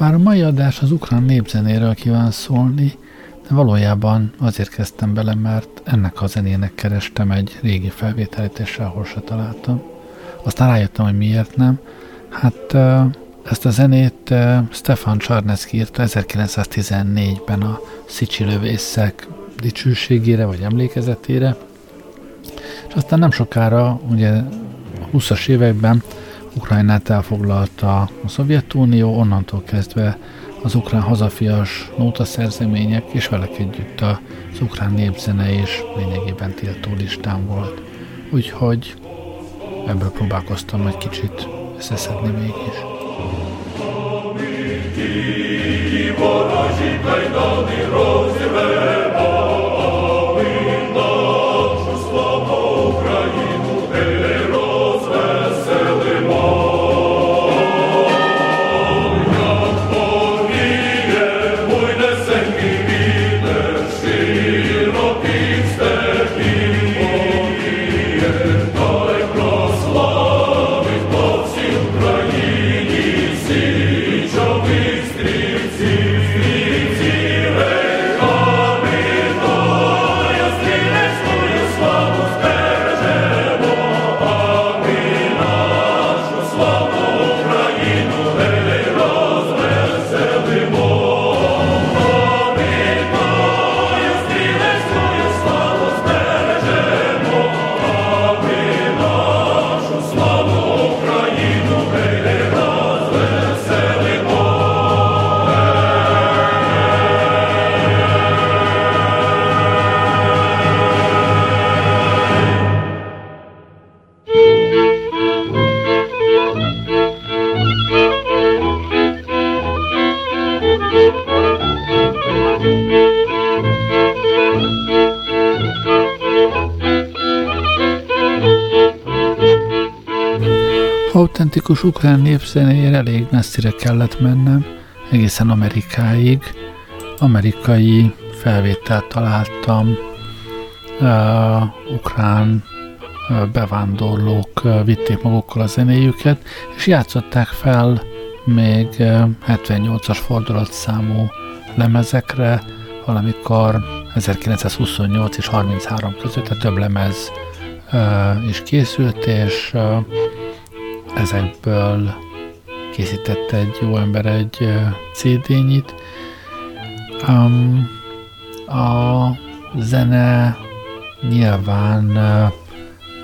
Bár a mai adás az ukrán népzenéről kíván szólni, de valójában azért kezdtem bele, mert ennek a zenének kerestem egy régi felvételit, és sehol se találtam. Aztán rájöttem, hogy miért nem. Hát ezt a zenét Stefan Csarnecki írta 1914-ben a Szicsi lövészek dicsőségére vagy emlékezetére, és aztán nem sokára, ugye 20-as években Ukrajnát elfoglalta a Szovjetunió, onnantól kezdve az ukrán hazafias nótaszerzemények, és velek együtt az ukrán népzene is lényegében tiltó listán volt. Úgyhogy ebből próbálkoztam egy kicsit összeszedni mégis. Ворожі кайдани розірвемо autentikus ukrán népzenéért elég messzire kellett mennem, egészen Amerikáig. Amerikai felvételt találtam, uh, ukrán bevándorlók vitték magukkal a zenéjüket, és játszották fel még uh, 78-as fordulatszámú lemezekre, valamikor 1928 és 33 között a több lemez is készült, és ezekből készítette egy jó ember egy CD-nyit. Um, a zene nyilván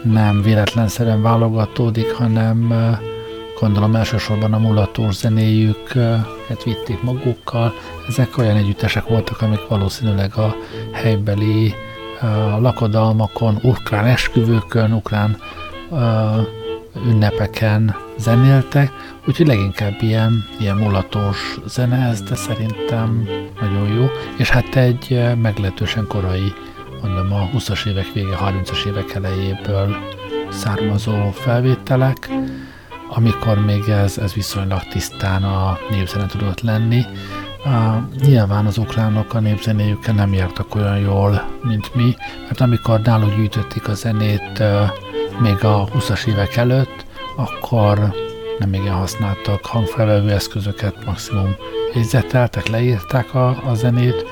nem véletlenszerűen válogatódik, hanem gondolom elsősorban a mulatós zenéjüket vitték magukkal. Ezek olyan együttesek voltak, amik valószínűleg a helybeli lakodalmakon, ukrán esküvőkön, ukrán ünnepeken zenéltek, úgyhogy leginkább ilyen, ilyen mulatos zene ez, de szerintem nagyon jó, és hát egy eh, meglehetősen korai, mondom a 20-as évek vége, 30-as évek elejéből származó felvételek, amikor még ez, ez viszonylag tisztán a népzene tudott lenni. Uh, nyilván az ukránok a népzenéjükkel nem jártak olyan jól, mint mi, mert amikor náluk gyűjtötték a zenét, uh, még a 20-as évek előtt, akkor nem igen használtak hangfelvevő eszközöket, maximum jegyzeteltek, leírták a, a zenét,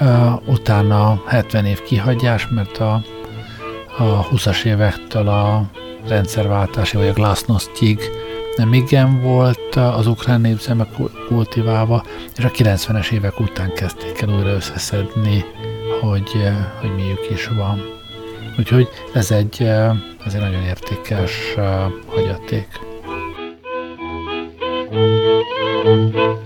uh, utána 70 év kihagyás, mert a, a 20-as évektől a rendszerváltási vagy a glasnostig nem igen volt az ukrán népzeme kultiválva, és a 90-es évek után kezdték el újra összeszedni, hogy, hogy miük is van. Úgyhogy ez egy, ez egy nagyon értékes hagyaték. thank you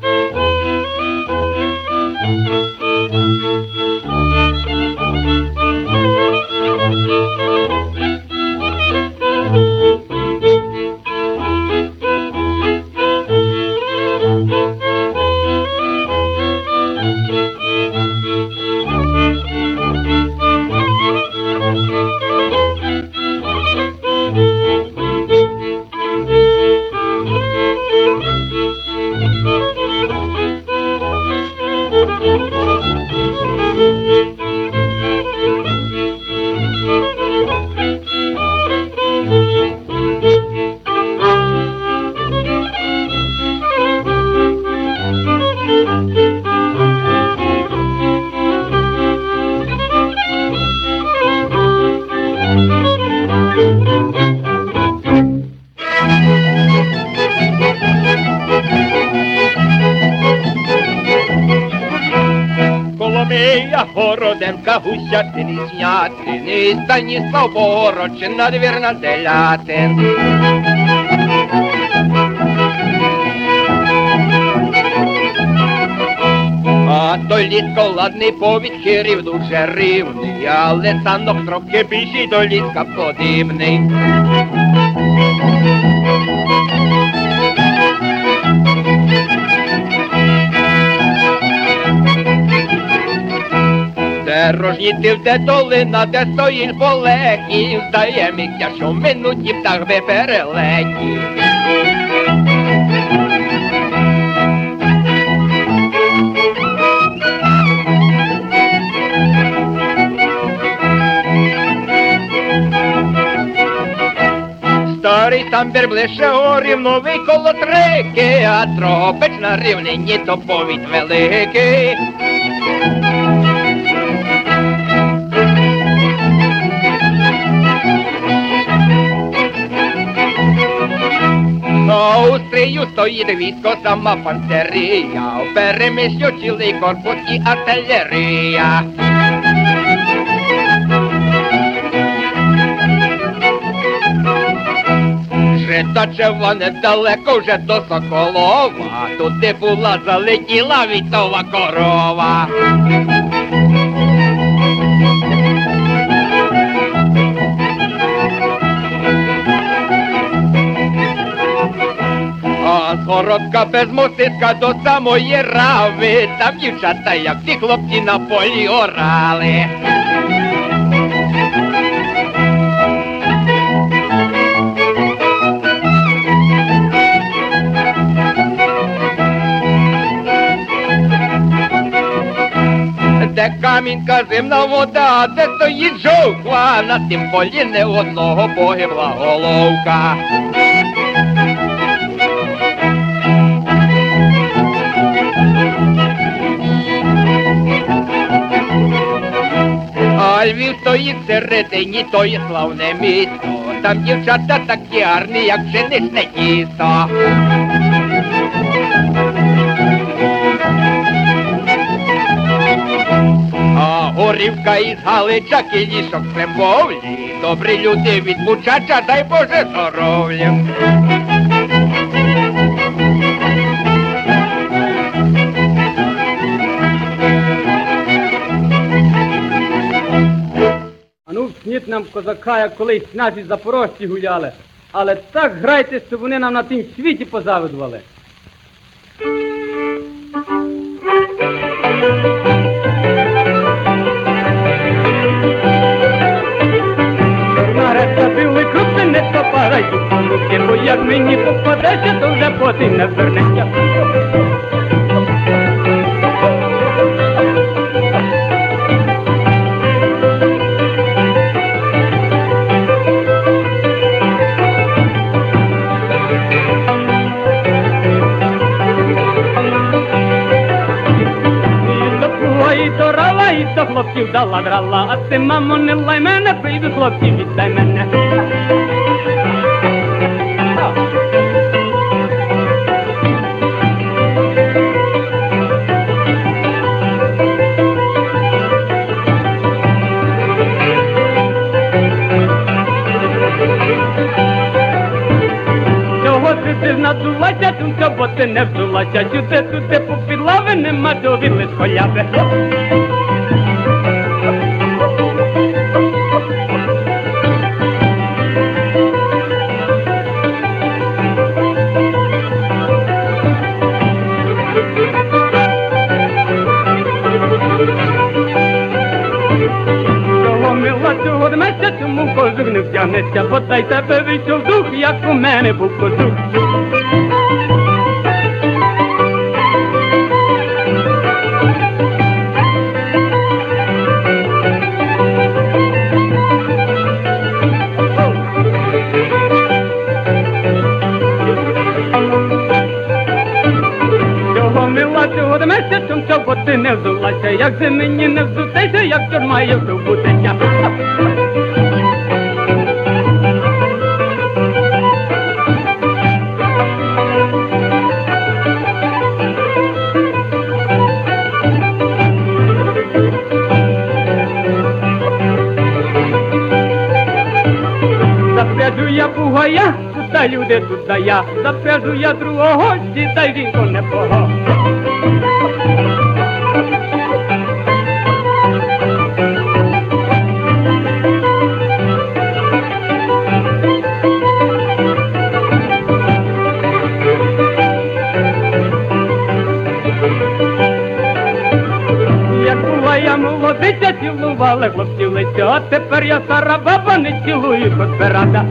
Городенка, гусятини, снятини, Станіслав Богорочин, надвірна телятин. А той літко ладний повід хирів дуже рівний, але санок трохи більший до літка подібний. Де рожнітив, де долина, де стоїть полехів, здає місця, що минуті птах би перелетів. Старий тамбір ближе горів, новий коло трики, а тропич на рівнині то повідь великий. На устрію стоїть військо, сама переміщу цілий корпус і артилерія. Жита чева недалеко вже до Соколова, туди була залетіла вітова корова. А з без мостиска до самої рави, там дівчата, як ті хлопці на полі орали. Де камінка зимна вода, де стоїть жовква, на тим полі не одного погибла головка. Львів стоїть всередині, то є славне місто. Там дівчата такі гарні, як пшеничне тісто. А горівка із Галича, кілішок Клембовлі, добрі люди від Бучача, дай Боже здоров'я. Ну нам козака, як колись наші запорожці гуляли. Але так грайте, щоб вони нам на тім світі позавидували. Били не попадай руки, бо як мені попадеться, то вже потім не вернеться. Не лай мене, прийду хлопці, віддай мене. Чого ти ти надулася, тунка, бо ти не взулася, сюди, туди, попід лави, нема довідли схоляти. Втягнеться, бодай тебе вийшов дух, як у мене був кожух. Чого цього дметься, чому бо ти не взулася, як же мені не взутися, як тюрма є вбутися. Та люди тут да я, запряжу я другого, сідай жінко непого. Як була я молодиця, цілувала хлопців лиця, а тепер я стара баба, не цілую, хоч би рада.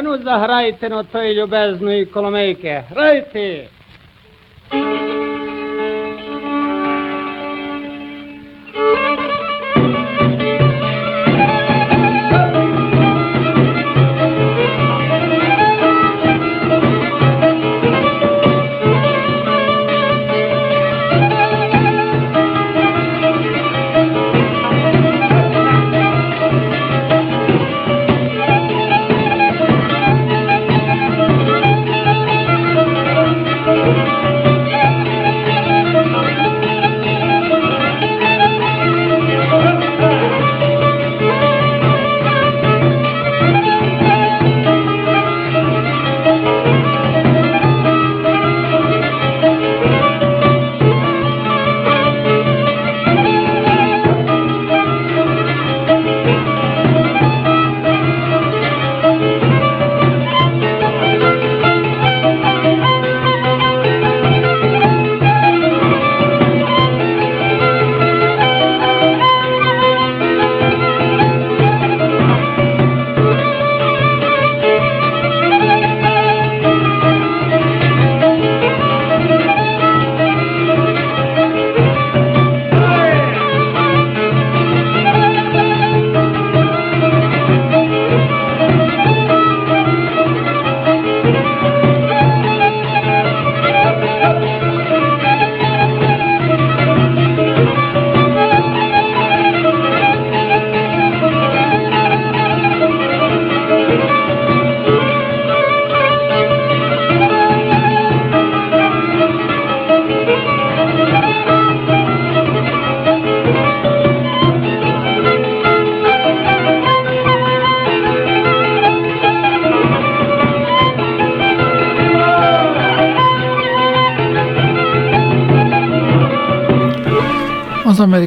Ану заграйте на тої любезної коломейки. Грайте!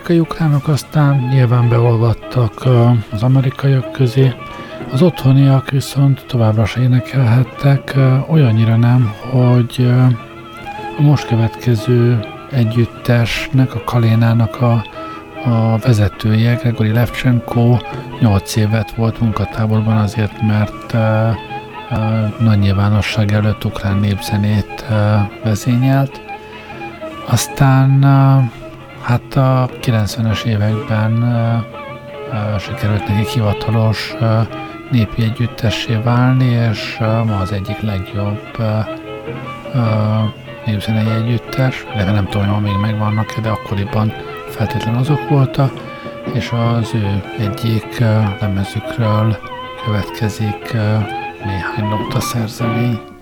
Amerikai ukránok aztán nyilván beolvadtak az amerikaiak közé, az otthoniak viszont továbbra se énekelhettek, olyannyira nem, hogy a most következő együttesnek, a Kalénának a, a vezetője, Gregory Levchenko 8 évet volt munkatáborban azért, mert nagy nyilvánosság előtt ukrán népzenét vezényelt. Aztán hát a 90-es években uh, uh, sikerült neki hivatalos uh, népi együttessé válni, és ma az egyik legjobb népzenei együttes, de nem tudom, hogy még megvannak de akkoriban feltétlenül azok voltak, és az ő egyik lemezükről következik néhány nota szerzemény.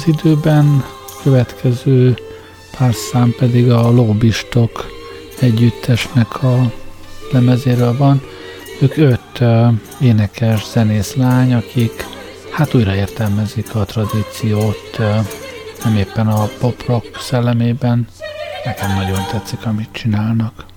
Az időben, következő pár szám pedig a lobbistok együttesnek a lemezéről van. Ők öt énekes, zenész lány, akik hát újra értelmezik a tradíciót, nem éppen a pop-rock szellemében. Nekem nagyon tetszik, amit csinálnak.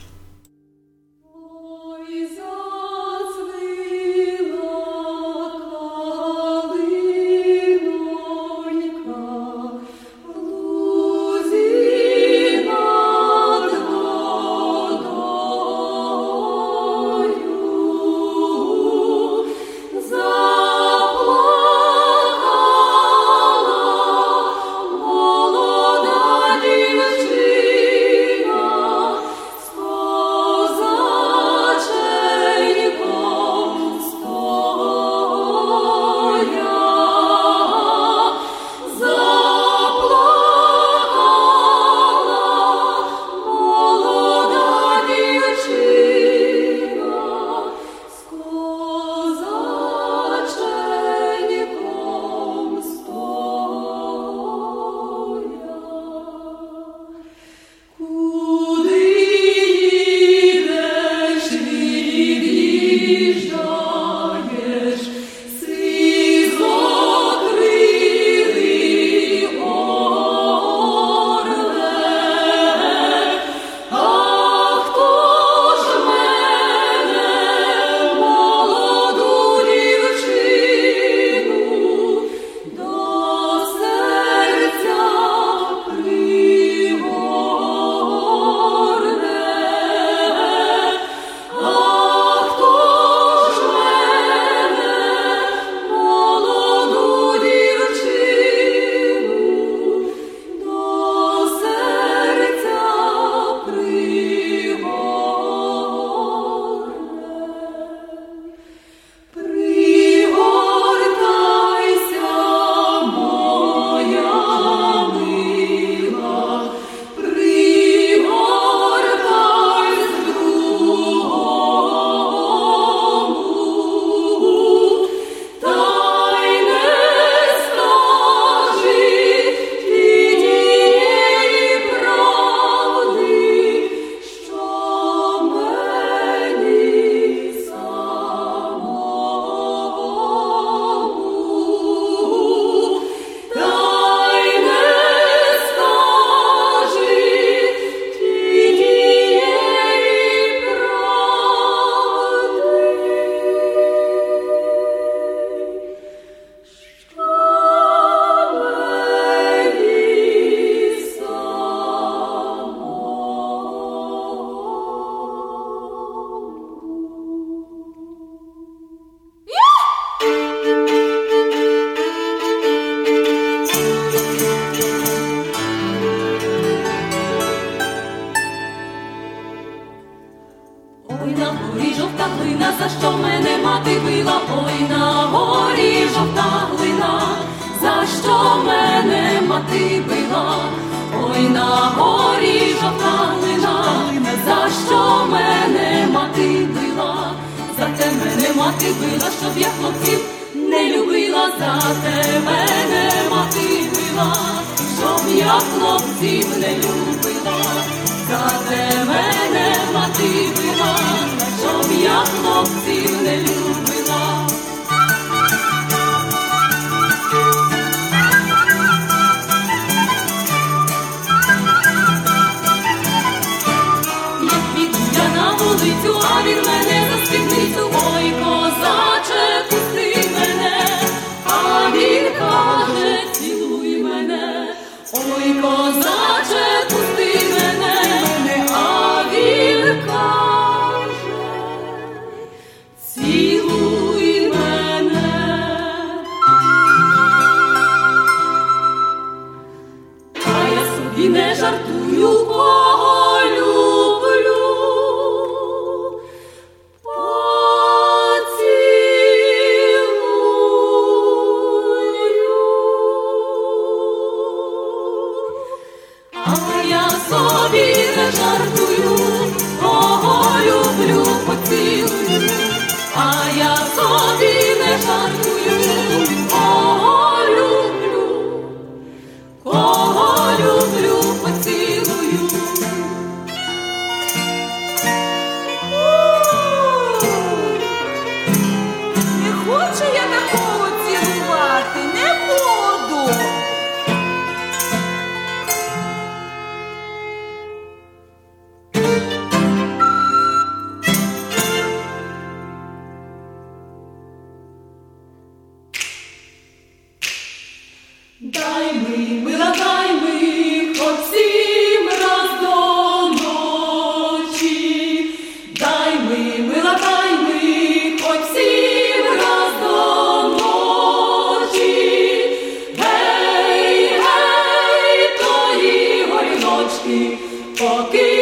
我给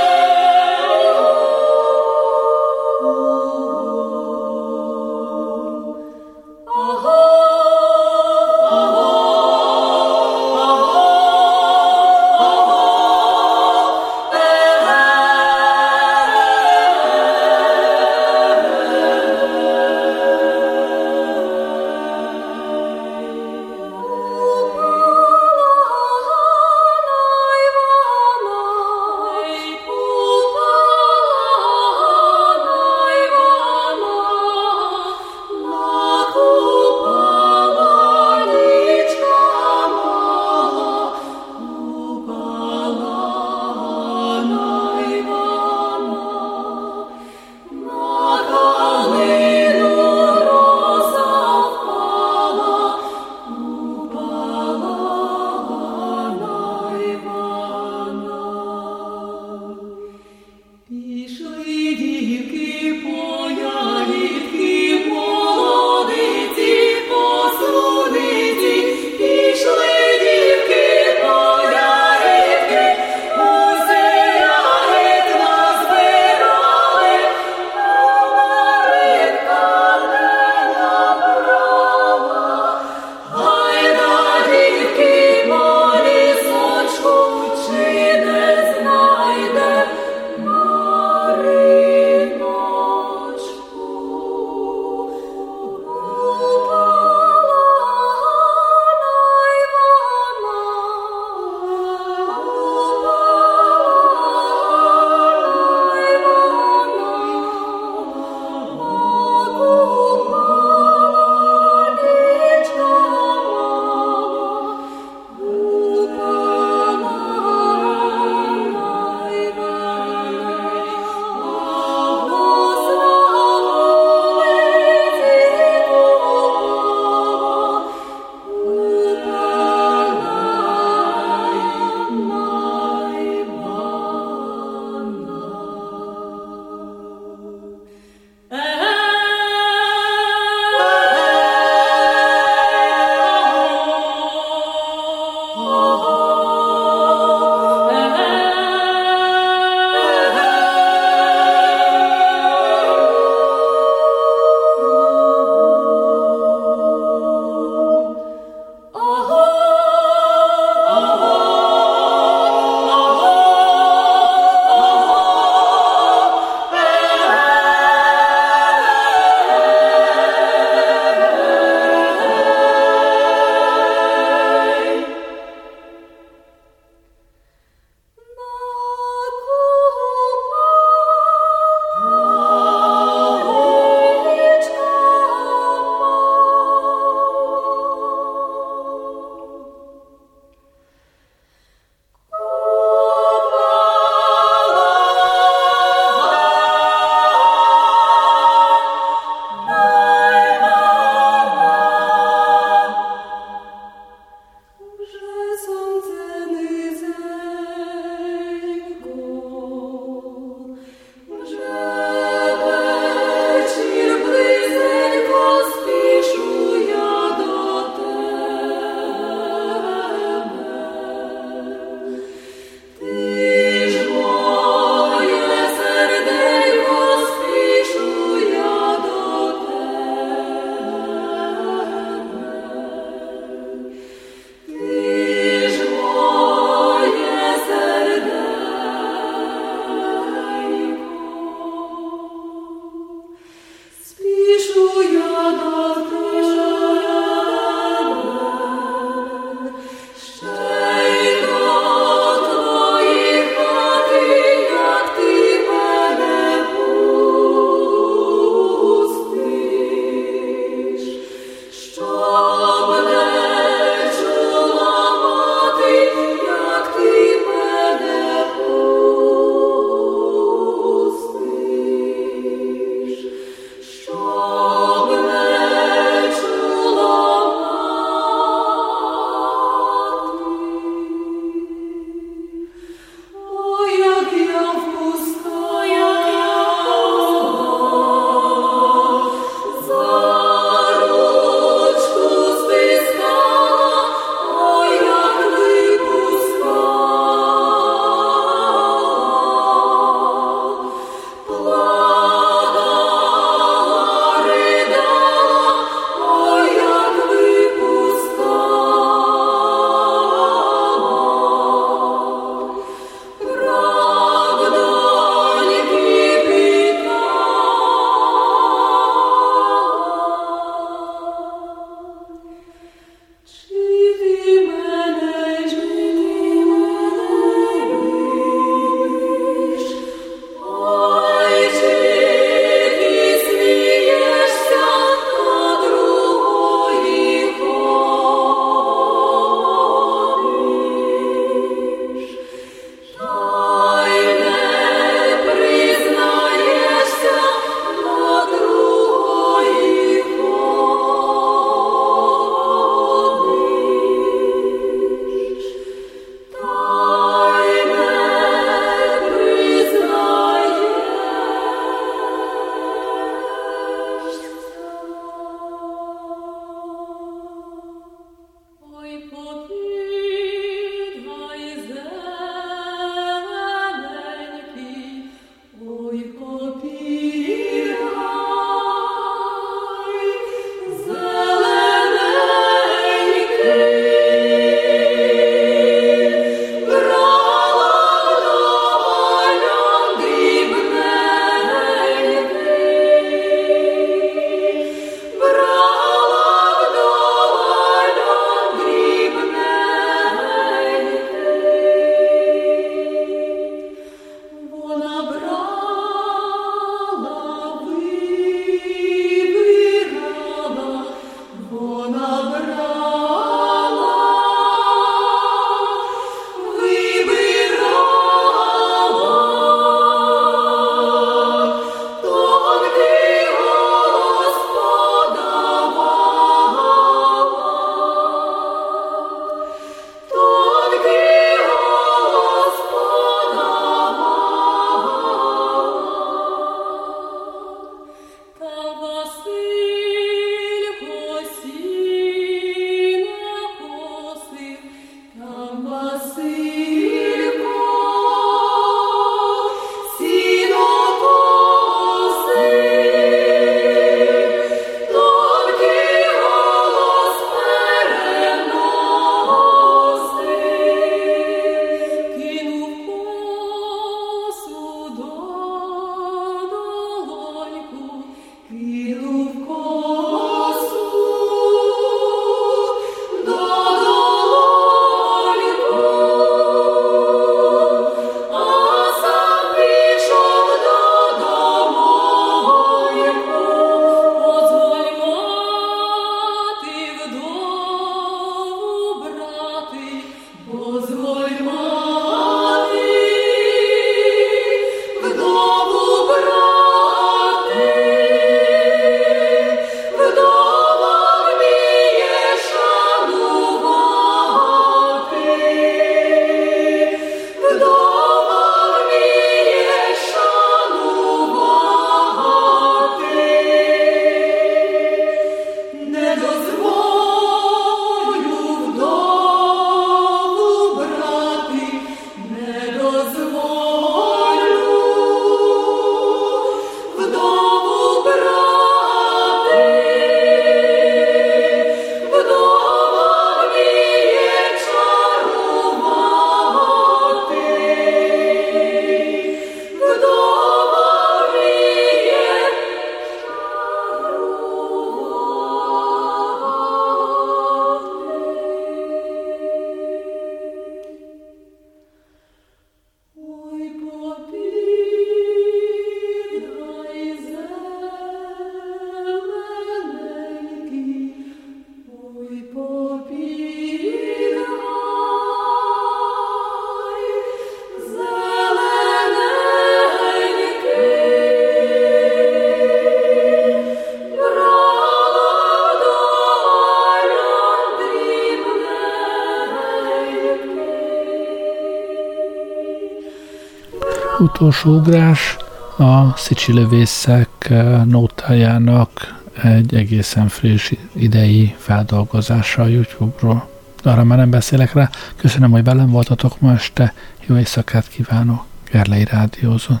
utolsó ugrás a Szicsi lövészek eh, nótájának egy egészen friss idei feldolgozása a YouTube-ról. Arra már nem beszélek rá. Köszönöm, hogy velem voltatok ma este. Jó éjszakát kívánok. Gerlei Rádiózon.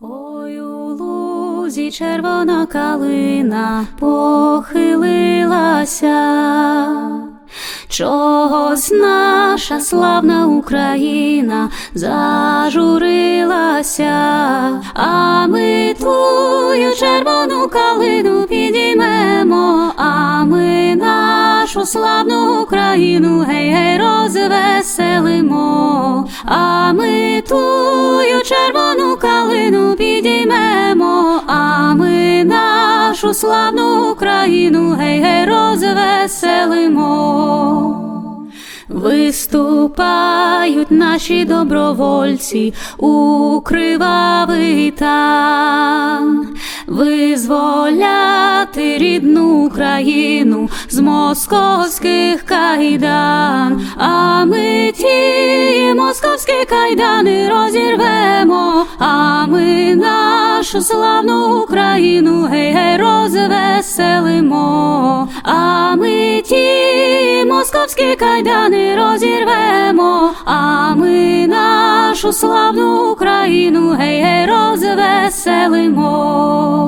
Ой, у лузі червона калина похилилася, Чогось наша славна Україна зажурилася, а ми твою червону калину підіймемо, а ми нашу славну Україну гей, гей, розвеселимо, а ми тую червону калину підіймемо, а ми нашу славну Україну гей, гей, розвеселимо. Виступають наші добровольці у кривавий тан, визволяти рідну Україну з московських кайдан, а ми ті московські кайдани розірвемо, а ми нашу славну Україну гей, гей, розвеселимо, а ми ті московські кайдани розірвемо, а ми нашу славну Україну гей, гей, розвеселимо.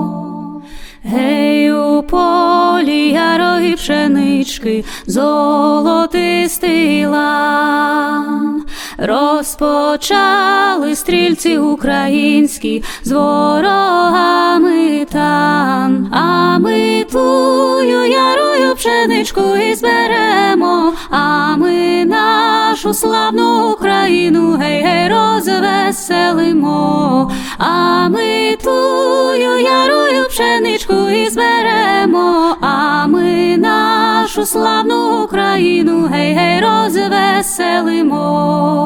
Гей, у полі ярої пшенички, золотистий лан. Розпочали стрільці українські з ворогами тан, а ми тую ярою пшеничку і зберемо, а ми нашу славну Україну гей, гей, розвеселимо, а ми тую ярою пшеничку і зберемо, а ми нашу славну Україну гей, гей, розвеселимо.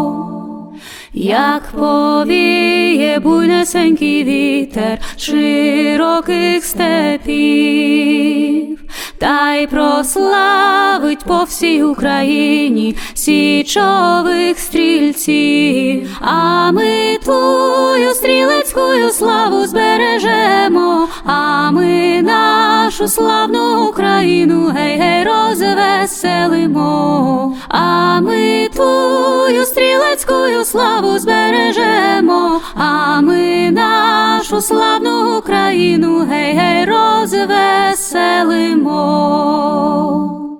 Як повіє буйнесенький вітер широких степів, та й прославить по всій Україні січових стрільців, а ми твою стрілецькую славу збережемо, а ми нашу славну Україну гей, гей, розвеселимо, а ми твою стрілецькою славу збережемо, а ми нашу славну Україну гей, гей, розвеселимо.